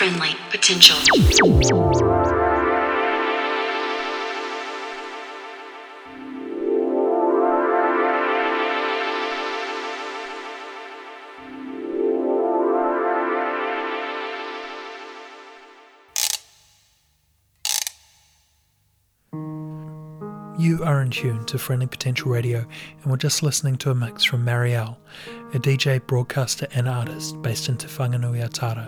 friendly potential. In tune to Friendly Potential Radio, and we're just listening to a mix from Marielle, a DJ, broadcaster, and artist based in Te Whanganui-a-Tara,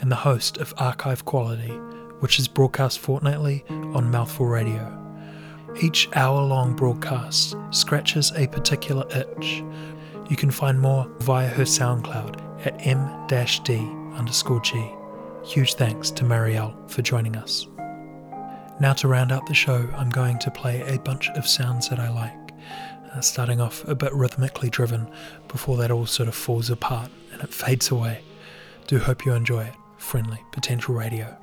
and the host of Archive Quality, which is broadcast fortnightly on Mouthful Radio. Each hour long broadcast scratches a particular itch. You can find more via her SoundCloud at m-d underscore g. Huge thanks to Marielle for joining us. Now, to round out the show, I'm going to play a bunch of sounds that I like, uh, starting off a bit rhythmically driven before that all sort of falls apart and it fades away. Do hope you enjoy it. Friendly Potential Radio.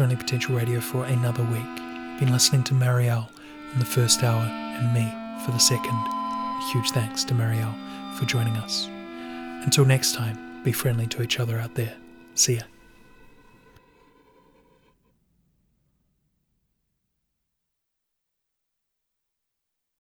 Friendly Potential Radio for another week. You've been listening to Marielle in the first hour and me for the second. A huge thanks to Marielle for joining us. Until next time, be friendly to each other out there. See ya.